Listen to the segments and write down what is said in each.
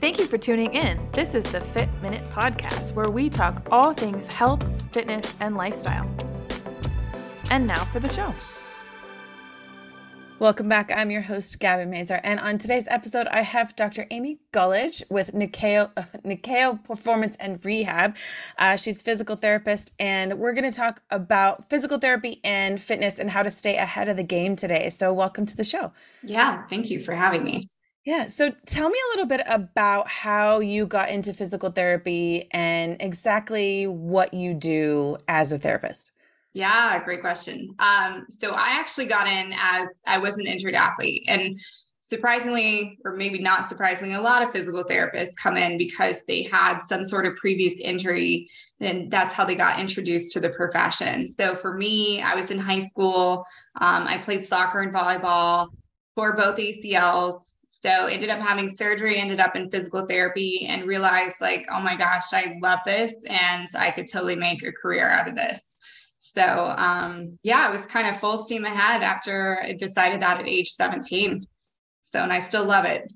Thank you for tuning in. This is the Fit Minute Podcast, where we talk all things health, fitness, and lifestyle. And now for the show. Welcome back. I'm your host, Gabby Mazur. And on today's episode, I have Dr. Amy Gulledge with Nikao, uh, Nikao Performance and Rehab. Uh, she's physical therapist, and we're going to talk about physical therapy and fitness and how to stay ahead of the game today. So, welcome to the show. Yeah, thank you for having me. Yeah. So tell me a little bit about how you got into physical therapy and exactly what you do as a therapist. Yeah, great question. Um, so I actually got in as I was an injured athlete. And surprisingly, or maybe not surprisingly, a lot of physical therapists come in because they had some sort of previous injury. And that's how they got introduced to the profession. So for me, I was in high school. Um, I played soccer and volleyball, tore both ACLs. So ended up having surgery, ended up in physical therapy, and realized like, oh my gosh, I love this, and I could totally make a career out of this. So um, yeah, it was kind of full steam ahead after I decided that at age 17. So and I still love it.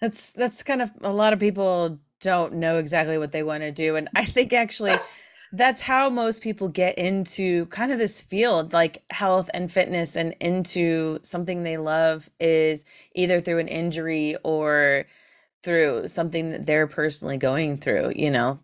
That's that's kind of a lot of people don't know exactly what they want to do. And I think actually that's how most people get into kind of this field like health and fitness and into something they love is either through an injury or through something that they're personally going through, you know.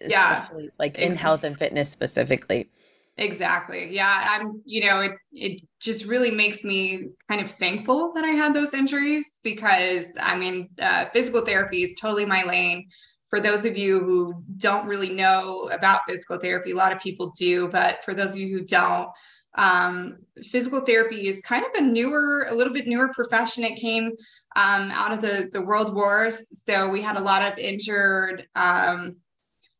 Yeah. Like in health and fitness specifically. Exactly. Yeah. I'm, you know, it it just really makes me kind of thankful that I had those injuries because I mean, uh, physical therapy is totally my lane. For those of you who don't really know about physical therapy, a lot of people do, but for those of you who don't, um, physical therapy is kind of a newer, a little bit newer profession. It came um, out of the the world wars, so we had a lot of injured um,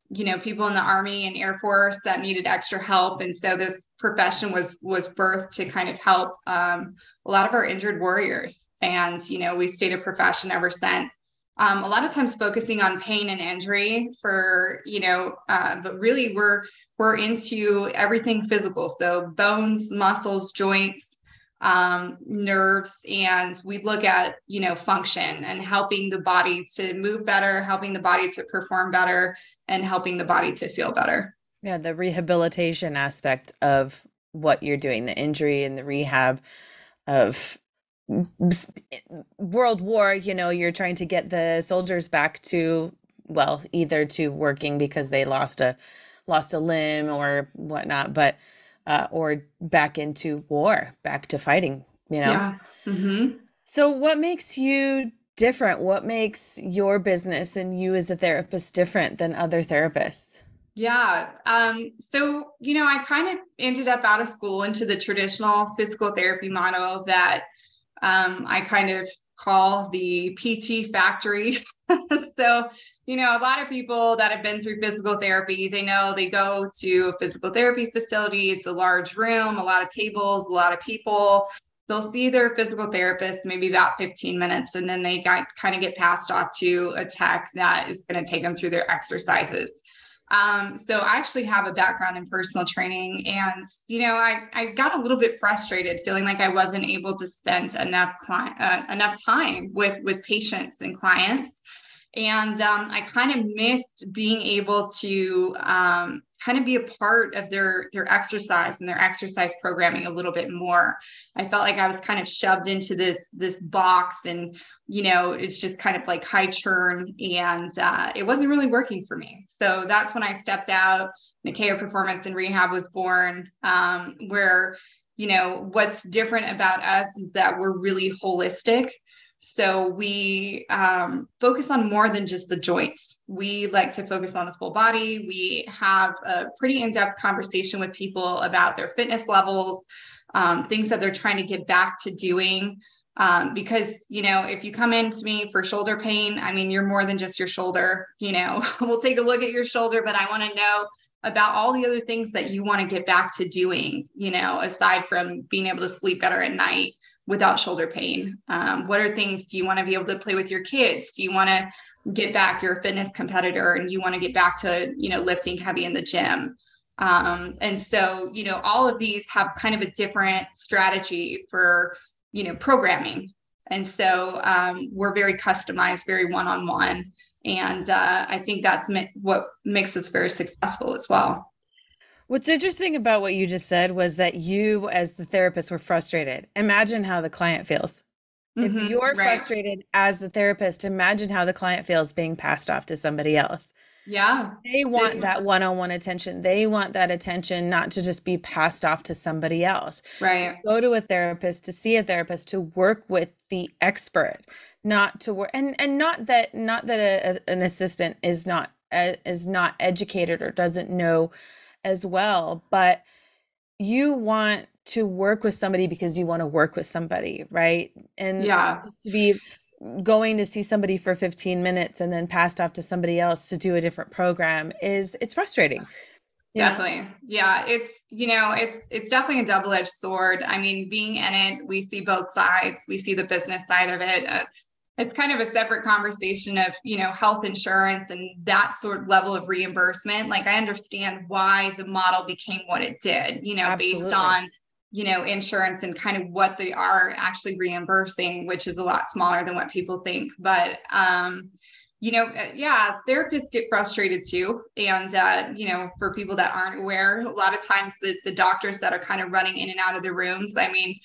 you know people in the army and air force that needed extra help. And so this profession was was birthed to kind of help um, a lot of our injured warriors. And you know we stayed a profession ever since um, a lot of times focusing on pain and injury for you know uh, but really we're we're into everything physical. So bones muscles joints um, nerves and we look at you know function and helping the body to move better helping the body to perform better and helping the body to feel better. Yeah the rehabilitation aspect of what you're doing the injury and the rehab of world war you know you're trying to get the soldiers back to well either to working because they lost a lost a limb or whatnot but uh, or back into war, back to fighting, you know? Yeah. Mm-hmm. So, what makes you different? What makes your business and you as a therapist different than other therapists? Yeah. Um, so, you know, I kind of ended up out of school into the traditional physical therapy model that um, I kind of call the PT factory. so, you know, a lot of people that have been through physical therapy, they know they go to a physical therapy facility. It's a large room, a lot of tables, a lot of people. They'll see their physical therapist maybe about 15 minutes, and then they got kind of get passed off to a tech that is going to take them through their exercises. Um, so I actually have a background in personal training, and you know, I I got a little bit frustrated, feeling like I wasn't able to spend enough client uh, enough time with with patients and clients. And um, i kind of missed being able to um, kind of be a part of their their exercise and their exercise programming a little bit more. I felt like i was kind of shoved into this this box and you know it's just kind of like high churn and uh, it wasn't really working for me. So that's when i stepped out. Nikao performance and rehab was born um, where you know what's different about us is that we're really holistic so we um, focus on more than just the joints. We like to focus on the full body. We have a pretty in depth conversation with people about their fitness levels, um, things that they're trying to get back to doing. Um, because, you know, if you come in to me for shoulder pain, I mean, you're more than just your shoulder. You know, we'll take a look at your shoulder, but I want to know about all the other things that you want to get back to doing, you know, aside from being able to sleep better at night without shoulder pain? Um, what are things do you want to be able to play with your kids? Do you want to get back? You're a fitness competitor and you want to get back to, you know, lifting heavy in the gym. Um, and so, you know, all of these have kind of a different strategy for, you know, programming. And so um, we're very customized, very one on one. And uh, I think that's what makes us very successful as well. What's interesting about what you just said was that you, as the therapist, were frustrated. Imagine how the client feels. Mm-hmm, if you're right. frustrated as the therapist, imagine how the client feels being passed off to somebody else. Yeah. They want that one on one attention. They want that attention not to just be passed off to somebody else. Right. Go to a therapist, to see a therapist, to work with the expert, not to work and and not that not that a, a, an assistant is not uh, is not educated or doesn't know as well, but you want to work with somebody because you want to work with somebody, right? And yeah, just to be going to see somebody for 15 minutes and then passed off to somebody else to do a different program is it's frustrating definitely know? yeah it's you know it's it's definitely a double-edged sword. I mean being in it we see both sides. We see the business side of it uh, it's kind of a separate conversation of you know health insurance and that sort of level of reimbursement. Like i understand why the model became what it did you know Absolutely. based on you know insurance and kind of what they are actually reimbursing which is a lot smaller than what people think. But um you know uh, yeah therapists get frustrated too. And uh, you know for people that aren't aware a lot of times the, the doctors that are kind of running in and out of the rooms i mean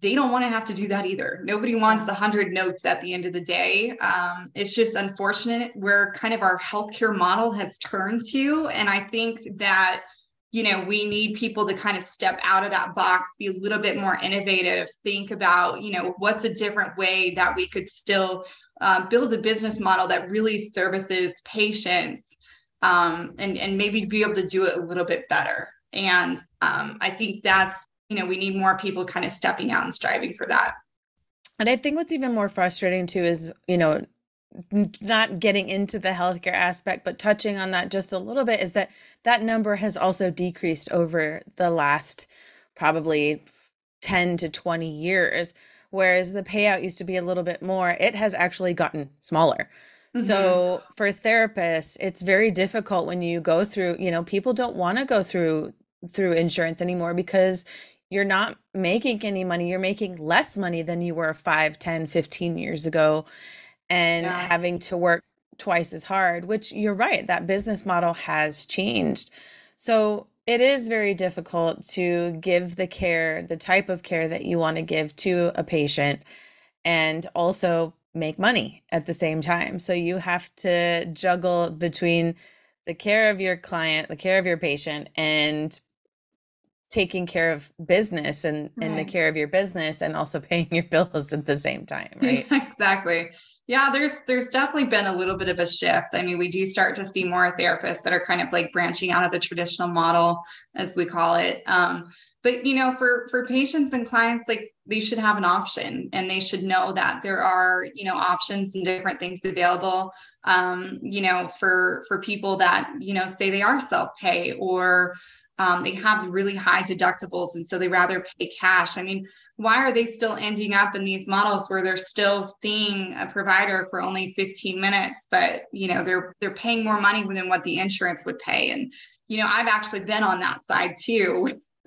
they don't want to have to do that either. Nobody wants 100 notes at the end of the day. Um, it's just unfortunate where kind of our healthcare model has turned to. And I think that you know we need people to kind of step out of that box be a little bit more innovative think about you know what's a different way that we could still uh, build a business model that really services patients um, and and maybe be able to do it a little bit better and um, i think that's you know we need more people kind of stepping out and striving for that and i think what's even more frustrating too is you know not getting into the healthcare aspect, but touching on that just a little bit is that that number has also decreased over the last probably 10 to 20 years. Whereas the payout used to be a little bit more, it has actually gotten smaller. Mm-hmm. So for therapists, it's very difficult when you go through, you know, people don't want to go through through insurance anymore because you're not making any money. You're making less money than you were 5, 10, 15 years ago and yeah. having to work twice as hard, which you're right, that business model has changed. So it is very difficult to give the care, the type of care that you want to give to a patient, and also make money at the same time. So you have to juggle between the care of your client, the care of your patient, and taking care of business and, right. and the care of your business and also paying your bills at the same time right? yeah, exactly. Yeah there's there's definitely been a little bit of a shift. I mean we do start to see more therapists that are kind of like branching out of the traditional model as we call it. Um, but you know for for patients and clients like they should have an option and they should know that there are you know options and different things available um, you know for for people that you know say they are self-pay or um, they have really high deductibles and so they rather pay cash. I mean why are they still ending up in these models where they're still seeing a provider for only 15 minutes but you know they're they're paying more money than what the insurance would pay? And you know i've actually been on that side too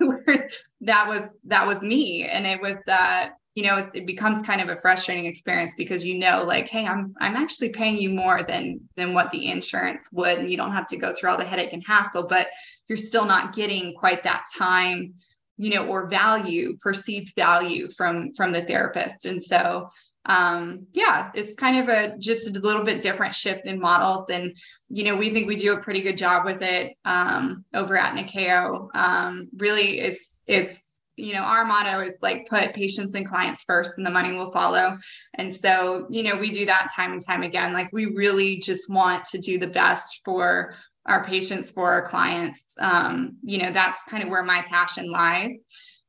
that was that was me. And it was uh you know it, it, becomes kind of a frustrating experience because you know like hey i'm i'm actually paying you more than than what the insurance would and you don't have to go through all the headache and hassle but you're still not getting quite that time you know or value perceived value from from the therapist. And so um yeah it's kind of a just a little bit different shift in models and you know we think we do a pretty good job with it um over at Nikao. Um really it's it's you know our motto is like put patients and clients first and the money will follow. And so you know we do that time and time again. Like we really just want to do the best for our patients for our clients. Um, you know that's kind of where my passion lies.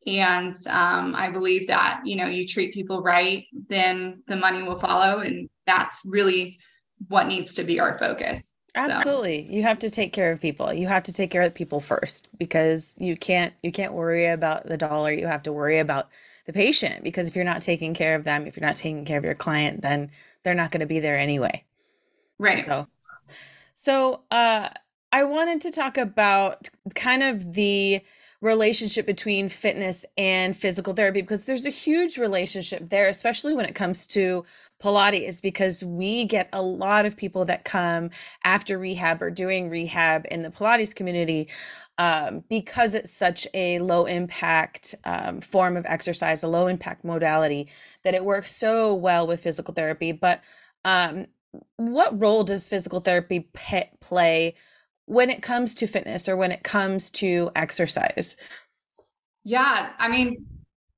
And um, i believe that you know you treat people right then the money will follow and that's really what needs to be our focus absolutely. So. you have to take care of people. You have to take care of people first because you can't you can't worry about the dollar. You have to worry about the patient because if you're not taking care of them if you're not taking care of your client then they're not going to be there anyway. Right. So so uh I wanted to talk about kind of the relationship between fitness and physical therapy because there's a huge relationship there, especially when it comes to Pilates, because we get a lot of people that come after rehab or doing rehab in the Pilates community um, because it's such a low impact um, form of exercise, a low impact modality, that it works so well with physical therapy. But um, what role does physical therapy play when it comes to fitness or when it comes to exercise? Yeah, I mean,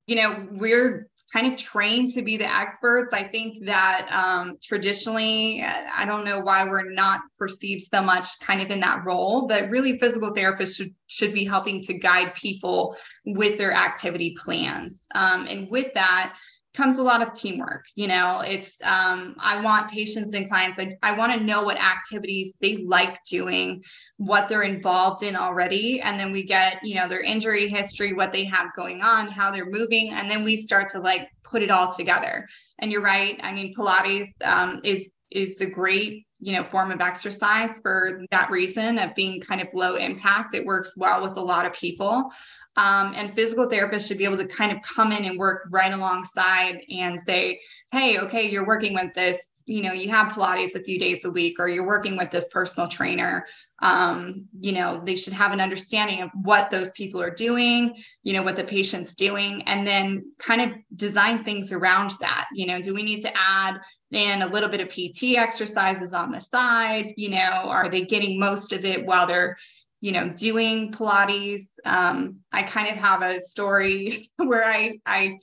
you know, we're kind of trained to be the experts. I think that um, traditionally, I don't know why we're not perceived so much kind of in that role, but really physical therapists should should be helping to guide people with their activity plans. Um, and with that, comes a lot of teamwork you know it's um, i want patients and clients i, I want to know what activities they like doing what they're involved in already and then we get you know their injury history what they have going on how they're moving and then we start to like put it all together. And you're right i mean pilates um, is is the great you know form of exercise for that reason of being kind of low impact. It works well with a lot of people um, and physical therapists should be able to kind of come in and work right alongside and say, hey, okay, you're working with this, you know, you have Pilates a few days a week, or you're working with this personal trainer. Um, you know, they should have an understanding of what those people are doing, you know, what the patient's doing, and then kind of design things around that. You know, do we need to add in a little bit of PT exercises on the side? You know, are they getting most of it while they're you know, doing Pilates. Um, I kind of have a story where I I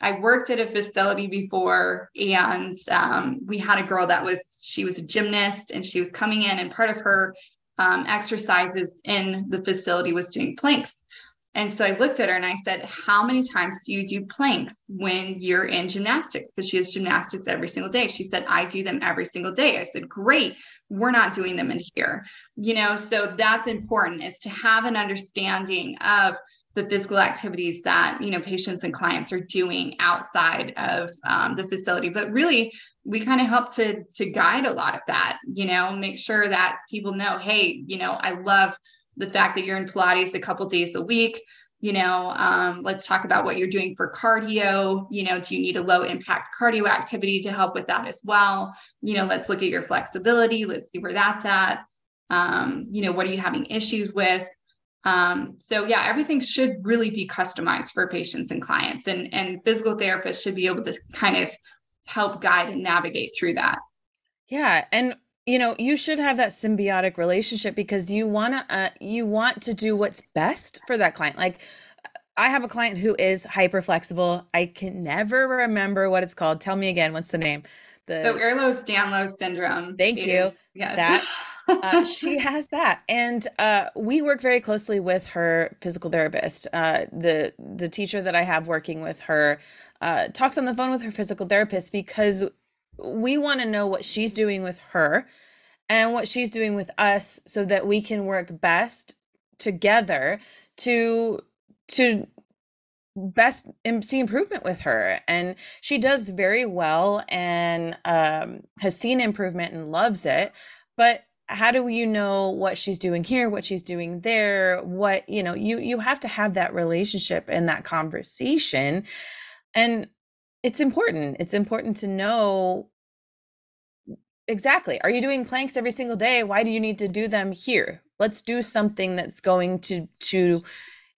I worked at a facility before, and um, we had a girl that was she was a gymnast, and she was coming in, and part of her um, exercises in the facility was doing planks. And so I looked at her and I said, How many times do you do planks when you're in gymnastics? Because she has gymnastics every single day. She said, I do them every single day. I said, Great. We're not doing them in here. You know, so that's important is to have an understanding of the physical activities that you know patients and clients are doing outside of um, the facility but really we kind of help to to guide a lot of that you know make sure that people know hey you know i love the fact that you're in Pilates a couple days a week. You know, um, let's talk about what you're doing for cardio. You know, do you need a low impact cardio activity to help with that as well? You know, let's look at your flexibility. Let's see where that's at. Um, you know, what are you having issues with? Um, so yeah, everything should really be customized for patients and clients, and and physical therapists should be able to kind of help guide and navigate through that. Yeah, and you know you should have that symbiotic relationship because you want to uh, you want to do what's best for that client. Like i have a client who is hyper flexible i can never remember what it's called. Tell me again what's the name? The so ehlers-danlos syndrome thank is, you yes. That uh, she has that. And uh, we work very closely with her physical therapist. Uh, the the teacher that i have working with her uh, talks on the phone with her physical therapist because we want to know what she's doing with her and what she's doing with us so that we can work best together to to best see improvement with her. And she does very well and um, has seen improvement and loves it. But how do you know what she's doing here what she's doing there? What you know you you have to have that relationship and that conversation. And it's important. It's important to know exactly. Are you doing planks every single day? Why do you need to do them here? Let's do something that's going to to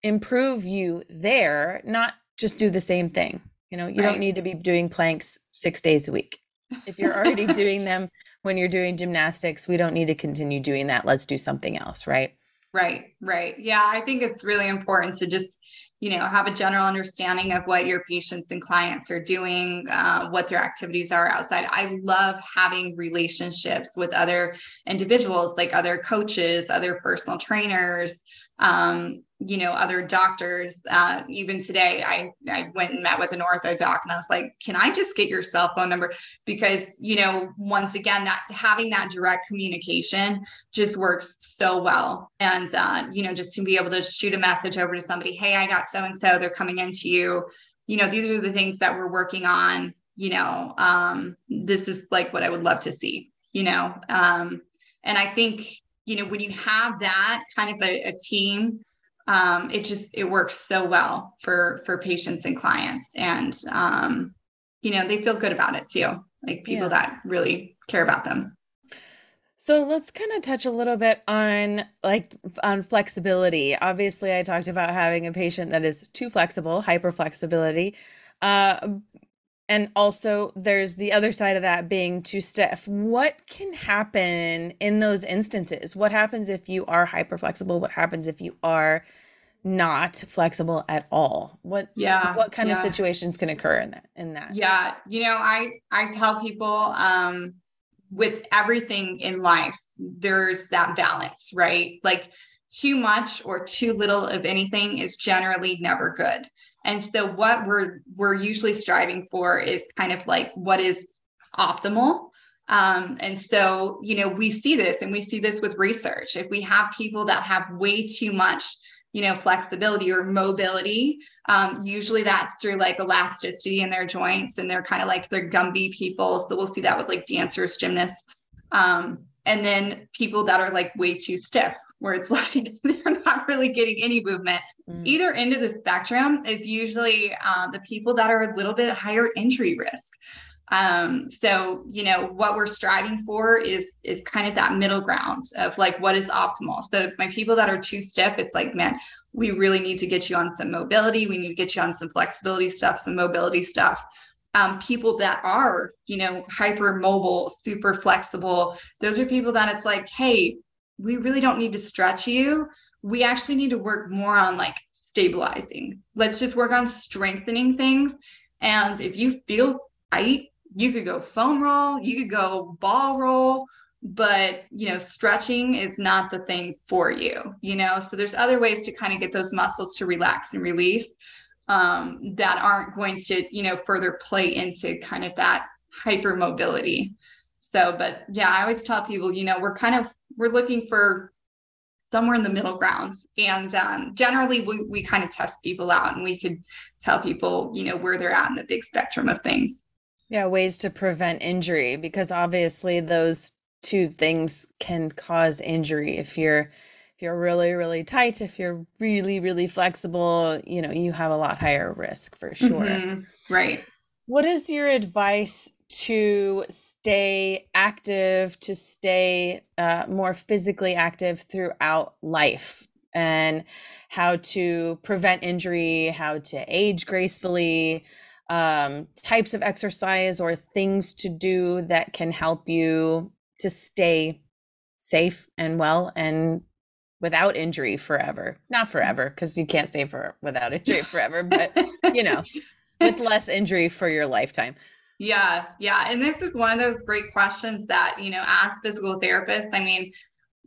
improve you there, not just do the same thing. You know, you right. don't need to be doing planks 6 days a week. If you're already doing them when you're doing gymnastics, we don't need to continue doing that. Let's do something else, right? Right, right. Yeah, I think it's really important to just you know have a general understanding of what your patients and clients are doing uh, what their activities are outside. I love having relationships with other individuals like other coaches other personal trainers um, you know, other doctors. Uh, even today, I, I went and met with an ortho doc and I was like, can I just get your cell phone number? Because, you know, once again, that having that direct communication just works so well. And, uh, you know, just to be able to shoot a message over to somebody, hey, I got so and so, they're coming into you. You know, these are the things that we're working on. You know, um, this is like what I would love to see, you know. Um, and I think you know, when you have that kind of a, a team um, it just it works so well for for patients and clients and um, you know they feel good about it too like people yeah. that really care about them so let's kind of touch a little bit on like on flexibility. Obviously, I talked about having a patient that is too flexible, hyper flexibility. Uh, and also there's the other side of that being too stiff. What can happen in those instances? What happens if you are hyper flexible? What happens if you are not flexible at all? What yeah, what kind yeah. of situations can occur in that in that? Yeah, you know, I I tell people um with everything in life, there's that balance, right? Like too much or too little of anything is generally never good. And so what we're we're usually striving for is kind of like what is optimal. Um, and so, you know, we see this and we see this with research. If we have people that have way too much you know, flexibility or mobility. Um, usually that's through like elasticity in their joints and they're kind of like they're Gumby people. So we'll see that with like dancers, gymnasts. Um, and then people that are like way too stiff, where it's like they're not really getting any movement. Mm. Either end of the spectrum is usually uh, the people that are a little bit higher injury risk. Um, so you know what we're striving for is is kind of that middle ground of like what is optimal. So my people that are too stiff, it's like, man, we really need to get you on some mobility. We need to get you on some flexibility stuff, some mobility stuff. Um, people that are, you know, hyper mobile, super flexible, those are people that it's like, hey, we really don't need to stretch you. We actually need to work more on like stabilizing. Let's just work on strengthening things. And if you feel tight, you could go foam roll, you could go ball roll, but you know, stretching is not the thing for you, you know. So there's other ways to kind of get those muscles to relax and release um, that aren't going to, you know, further play into kind of that hyper mobility. So, but yeah, I always tell people, you know, we're kind of we're looking for somewhere in the middle ground. And um, generally, we, we kind of test people out and we could tell people, you know, where they're at in the big spectrum of things. Yeah, ways to prevent injury because obviously those two things can cause injury if you're if you're really really tight, if you're really really flexible, you know, you have a lot higher risk for sure. Mm-hmm. Right. What is your advice to stay active, to stay uh, more physically active throughout life, and how to prevent injury, how to age gracefully? um, types of exercise or things to do that can help you to stay safe and well and without injury forever not forever because you can't stay for without injury forever but you know with less injury for your lifetime yeah yeah and this is one of those great questions that you know as physical therapists i mean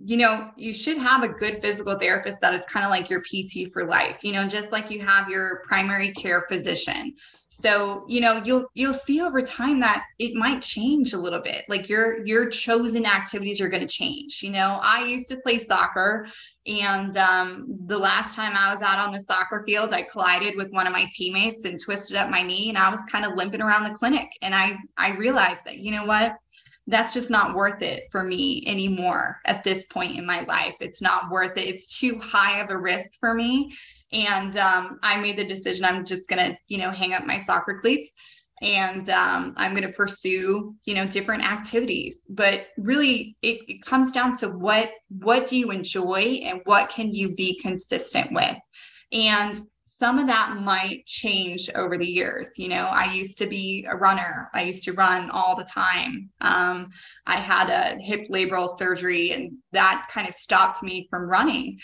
you know, you should have a good physical therapist that is kind of like your PT for life, you know, just like you have your primary care physician. So, you know, you'll you'll see over time that it might change a little bit. Like your your chosen activities are going to change. You know, I used to play soccer and um, the last time I was out on the soccer field, I collided with one of my teammates and twisted up my knee and I was kind of limping around the clinic and I I realized that, you know what? that's just not worth it for me anymore at this point in my life. It's not worth it. It's too high of a risk for me. And um, I made the decision I'm just going to, you know, hang up my soccer cleats and um, I'm going to pursue, you know, different activities. But really, it, it comes down to what what do you enjoy and what can you be consistent with. And some of that might change over the years. You know, I used to be a runner. I used to run all the time. Um, I had a hip labral surgery, and that kind of stopped me from running.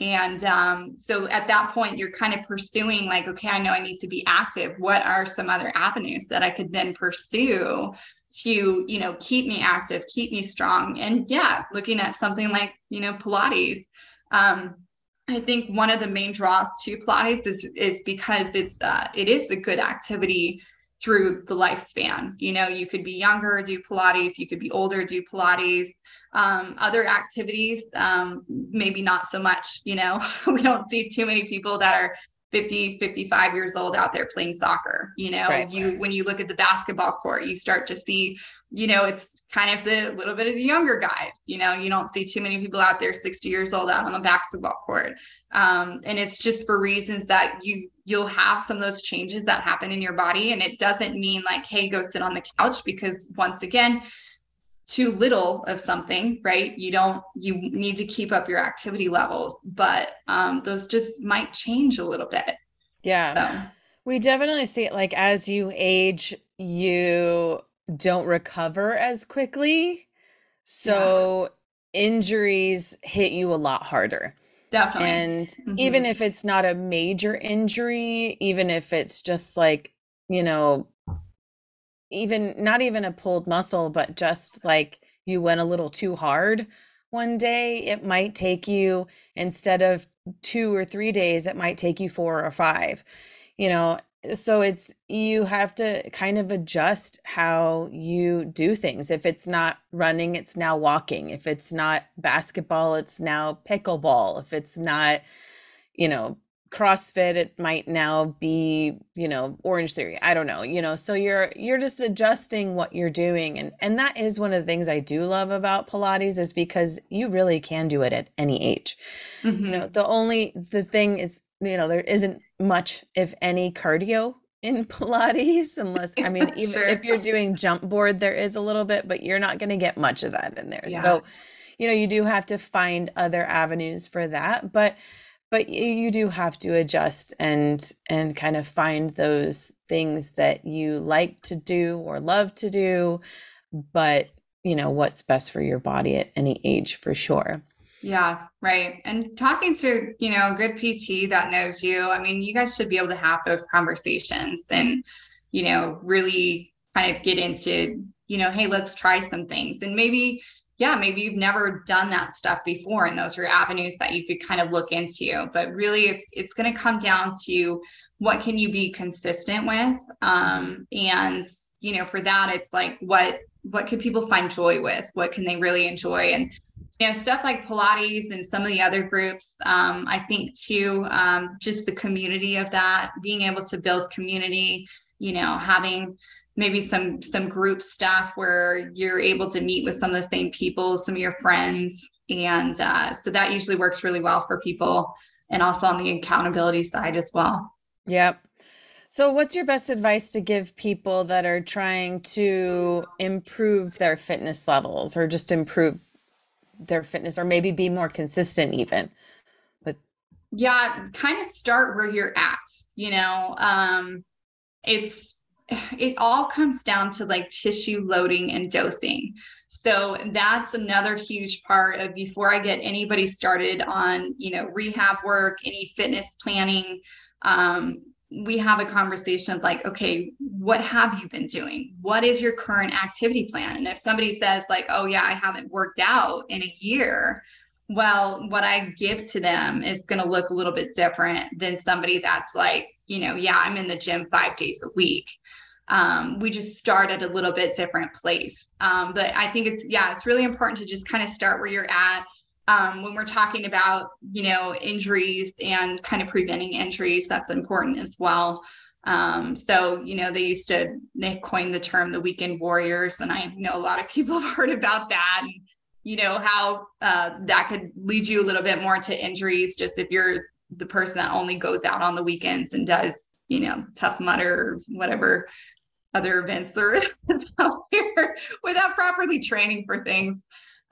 And um, so at that point, you're kind of pursuing, like, okay, I know I need to be active. What are some other avenues that I could then pursue to, you know, keep me active, keep me strong? And yeah, looking at something like, you know, Pilates. Um, I think one of the main draws to Pilates is is because it's uh, it is a good activity through the lifespan. You know, you could be younger, do Pilates, you could be older, do Pilates. Um, other activities, um, maybe not so much. You know, we don't see too many people that are 50 55 years old out there playing soccer you know right. you when you look at the basketball court you start to see you know it's kind of the little bit of the younger guys you know you don't see too many people out there 60 years old out on the basketball court. Um, and it's just for reasons that you you'll have some of those changes that happen in your body. And it doesn't mean like hey go sit on the couch because once again too little of something right? You don't you need to keep up your activity levels but um, those just might change a little bit. Yeah. So. we definitely see it like as you age you don't recover as quickly so yeah. injuries hit you a lot harder definitely and mm-hmm. even if it's not a major injury even if it's just like you know even not even a pulled muscle, but just like you went a little too hard one day, it might take you instead of two or three days, it might take you four or five, you know. So it's you have to kind of adjust how you do things. If it's not running, it's now walking. If it's not basketball, it's now pickleball. If it's not, you know, CrossFit, it might now be, you know, Orange Theory. I don't know, you know. So you're you're just adjusting what you're doing. And and that is one of the things I do love about Pilates is because you really can do it at any age. Mm-hmm. You know, the only the thing is, you know, there isn't much, if any, cardio in Pilates, unless I mean, even sure. if you're doing jump board, there is a little bit, but you're not gonna get much of that in there. So, you know, you do have to find other avenues for that. But but you do have to adjust and and kind of find those things that you like to do or love to do but you know what's best for your body at any age for sure yeah right and talking to you know a good pt that knows you i mean you guys should be able to have those conversations and you know really kind of get into you know hey let's try some things and maybe yeah, maybe you've never done that stuff before, and those are avenues that you could kind of look into. But really, it's it's going to come down to what can you be consistent with, um, and you know, for that, it's like what what could people find joy with? What can they really enjoy? And you know, stuff like Pilates and some of the other groups. Um, I think too, um, just the community of that, being able to build community. You know, having maybe some some group stuff where you're able to meet with some of the same people some of your friends and uh, so that usually works really well for people and also on the accountability side as well yep so what's your best advice to give people that are trying to improve their fitness levels or just improve their fitness or maybe be more consistent even but yeah kind of start where you're at you know um it's it all comes down to like tissue loading and dosing. So that's another huge part of before I get anybody started on, you know, rehab work, any fitness planning. Um, we have a conversation of like, okay, what have you been doing? What is your current activity plan? And if somebody says, like, oh, yeah, I haven't worked out in a year, well, what I give to them is going to look a little bit different than somebody that's like, you know, yeah, I'm in the gym five days a week. Um, we just start at a little bit different place. Um, but I think it's, yeah, it's really important to just kind of start where you're at. Um, when we're talking about, you know, injuries and kind of preventing injuries, that's important as well. Um, so, you know, they used to, they coined the term the weekend warriors. And I know a lot of people have heard about that. And, you know, how uh, that could lead you a little bit more to injuries just if you're the person that only goes out on the weekends and does you know, Tough Mudder or whatever other events there is out here without properly training for things.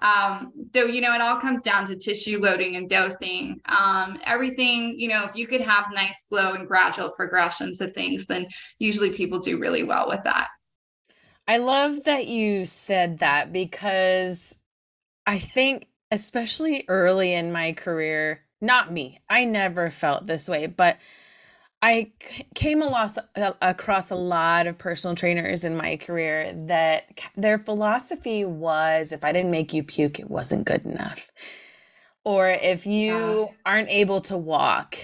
Um, so, you know, it all comes down to tissue loading and dosing. Um, everything, you know, if you could have nice, slow, and gradual progressions of things, then usually people do really well with that. I love that you said that because I think, especially early in my career, not me, I never felt this way, but I came across, across a lot of personal trainers in my career that their philosophy was if I didn't make you puke, it wasn't good enough. Or if you aren't able to walk,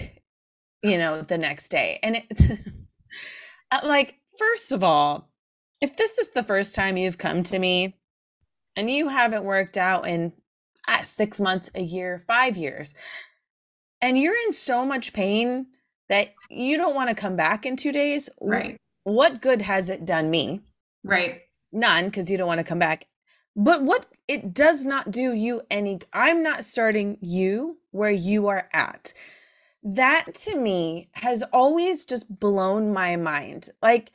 you know, the next day. And it's uh, like, first of all, if this is the first time you've come to me and you haven't worked out in uh, six months, a year, five years, and you're in so much pain that you don't want to come back in two days. Right. What good has it done me? Right. None, because you don't want to come back. But what it does not do you any, I'm not starting you where you are at. That to me has always just blown my mind. Like,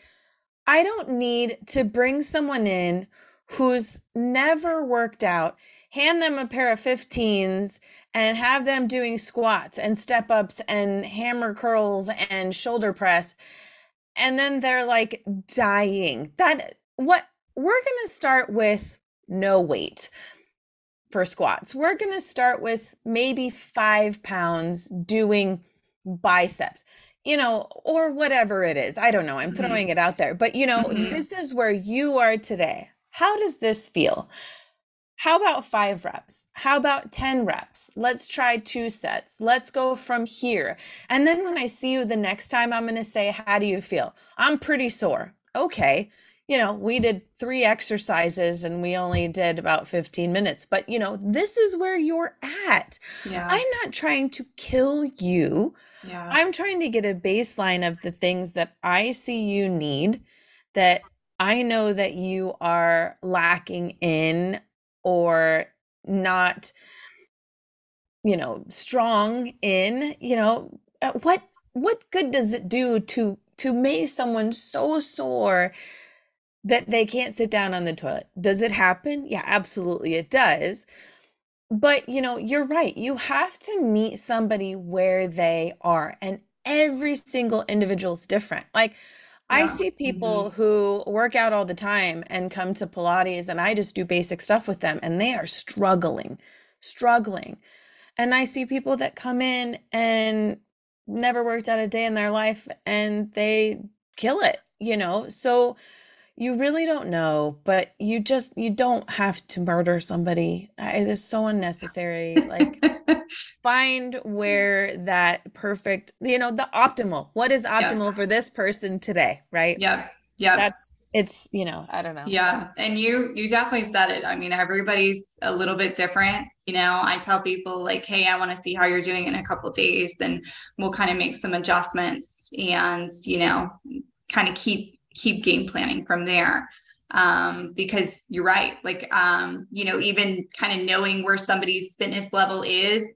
I don't need to bring someone in who's never worked out, hand them a pair of 15s and have them doing squats and step ups and hammer curls and shoulder press. And then they're like dying. That what we're going to start with no weight for squats. We're going to start with maybe five pounds doing biceps you know, or whatever it is. I don't know. I'm mm-hmm. throwing it out there. But, you know, mm-hmm. this is where you are today. How does this feel? How about five reps? How about 10 reps? Let's try two sets. Let's go from here. And then when I see you the next time, I'm going to say, How do you feel? I'm pretty sore. Okay. You know, we did three exercises and we only did about 15 minutes, but you know, this is where you're at. Yeah. I'm not trying to kill you. Yeah. I'm trying to get a baseline of the things that I see you need that I know that you are lacking in or not you know strong in you know uh, what what good does it do to to make someone so sore that they can't sit down on the toilet? Does it happen? Yeah absolutely it does. But you know you're right you have to meet somebody where they are and every single individual is different. Like I see people mm-hmm. who work out all the time and come to Pilates, and I just do basic stuff with them, and they are struggling, struggling. And I see people that come in and never worked out a day in their life and they kill it, you know? So you really don't know, but you just you don't have to murder somebody. It is so unnecessary. Like find where that perfect, you know, the optimal. What is optimal yeah. for this person today, right? Yeah. Yeah. That's it's, you know, I don't know. Yeah. And you you definitely said it. I mean, everybody's a little bit different. You know, I tell people like, "Hey, I want to see how you're doing in a couple days and we'll kind of make some adjustments and, you know, kind of keep keep game planning from there um, because you're right like um, you know even kind of knowing where somebody's fitness level is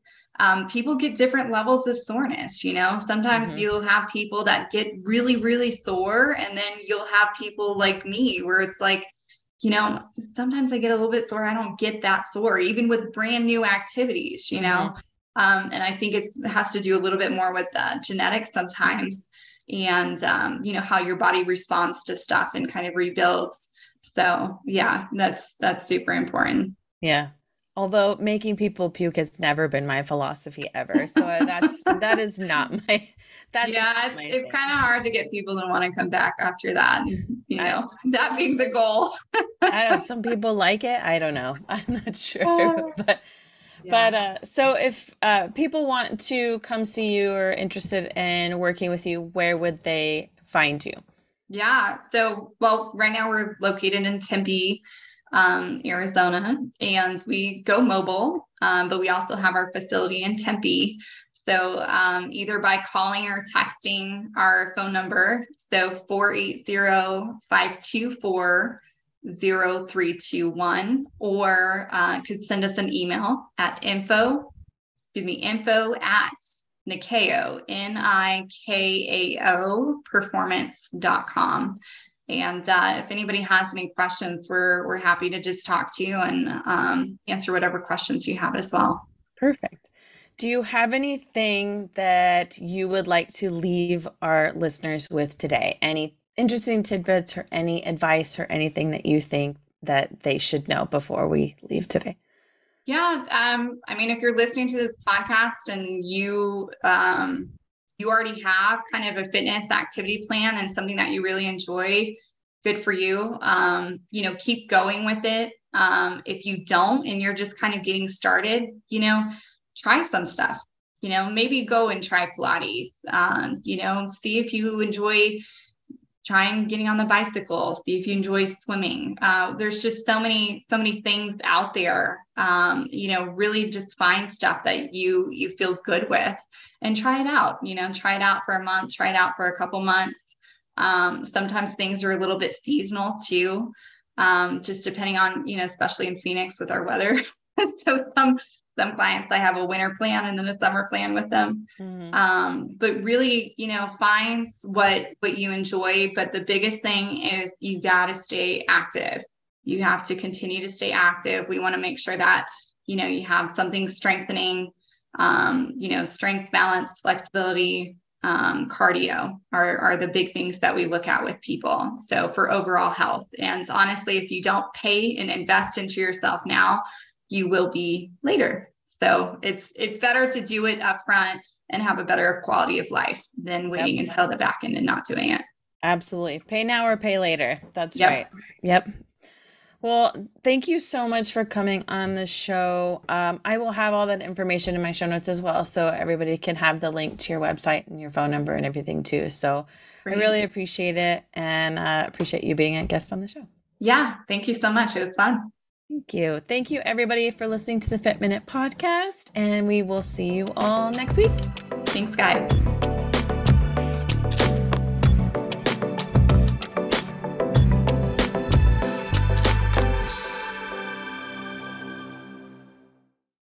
um, people get different levels of soreness you know sometimes mm-hmm. you'll have people that get really really sore and then you'll have people like me where it's like you know sometimes i get a little bit sore i don't get that sore even with brand new activities you know mm-hmm. Um, and i think it has to do a little bit more with uh, genetics sometimes and um, you know how your body responds to stuff and kind of rebuilds. So yeah that's that's super important. Yeah. Although making people puke has never been my philosophy ever. So that's that is not my that's yeah it's, it's kind of hard to get people to want to come back after that you know I, that being the goal. I don't some people like it i don't know. I'm not sure but but uh, so if uh, people want to come see you or interested in working with you, where would they find you? Yeah. So, well, right now we're located in Tempe, um, Arizona, and we go mobile, um, but we also have our facility in Tempe. So, um, either by calling or texting our phone number, so 480 524 0321 or uh, could send us an email at info, excuse me, info at Nikao, N-I-K-A-O performance.com. And uh, if anybody has any questions, we're, we're happy to just talk to you and um, answer whatever questions you have as well. Perfect. Do you have anything that you would like to leave our listeners with today? Any interesting tidbits or any advice or anything that you think that they should know before we leave today? Yeah, um, I mean, if you're listening to this podcast and you um, you already have kind of a fitness activity plan and something that you really enjoy, good for you. Um, you know, keep going with it. Um, if you don't and you're just kind of getting started, you know, try some stuff. You know, maybe go and try Pilates. Um, you know, see if you enjoy trying getting on the bicycle see if you enjoy swimming. Uh, there's just so many so many things out there um, you know really just find stuff that you you feel good with and try it out you know try it out for a month try it out for a couple months. Um, sometimes things are a little bit seasonal too um, just depending on you know especially in phoenix with our weather. So some some clients. I have a winter plan and then a summer plan with them. Mm-hmm. um, but really you know finds what what you enjoy but the biggest thing is you got to stay active. You have to continue to stay active. We want to make sure that you know you have something strengthening um, you know strength balance flexibility um, cardio are, are the big things that we look at with people. So for overall health. And honestly if you don't pay and invest into yourself now you will be later. So it's it's better to do it upfront and have a better quality of life than waiting yep. until the back end and not doing it. Absolutely. Pay now or pay later. That's yep. right. Yep. Well, thank you so much for coming on the show. Um, I will have all that information in my show notes as well, so everybody can have the link to your website and your phone number and everything too. So Great. I really appreciate it and uh, appreciate you being a guest on the show. Yeah, thank you so much. It was fun. Thank you. Thank you, everybody, for listening to the Fit Minute podcast. And we will see you all next week. Thanks, guys.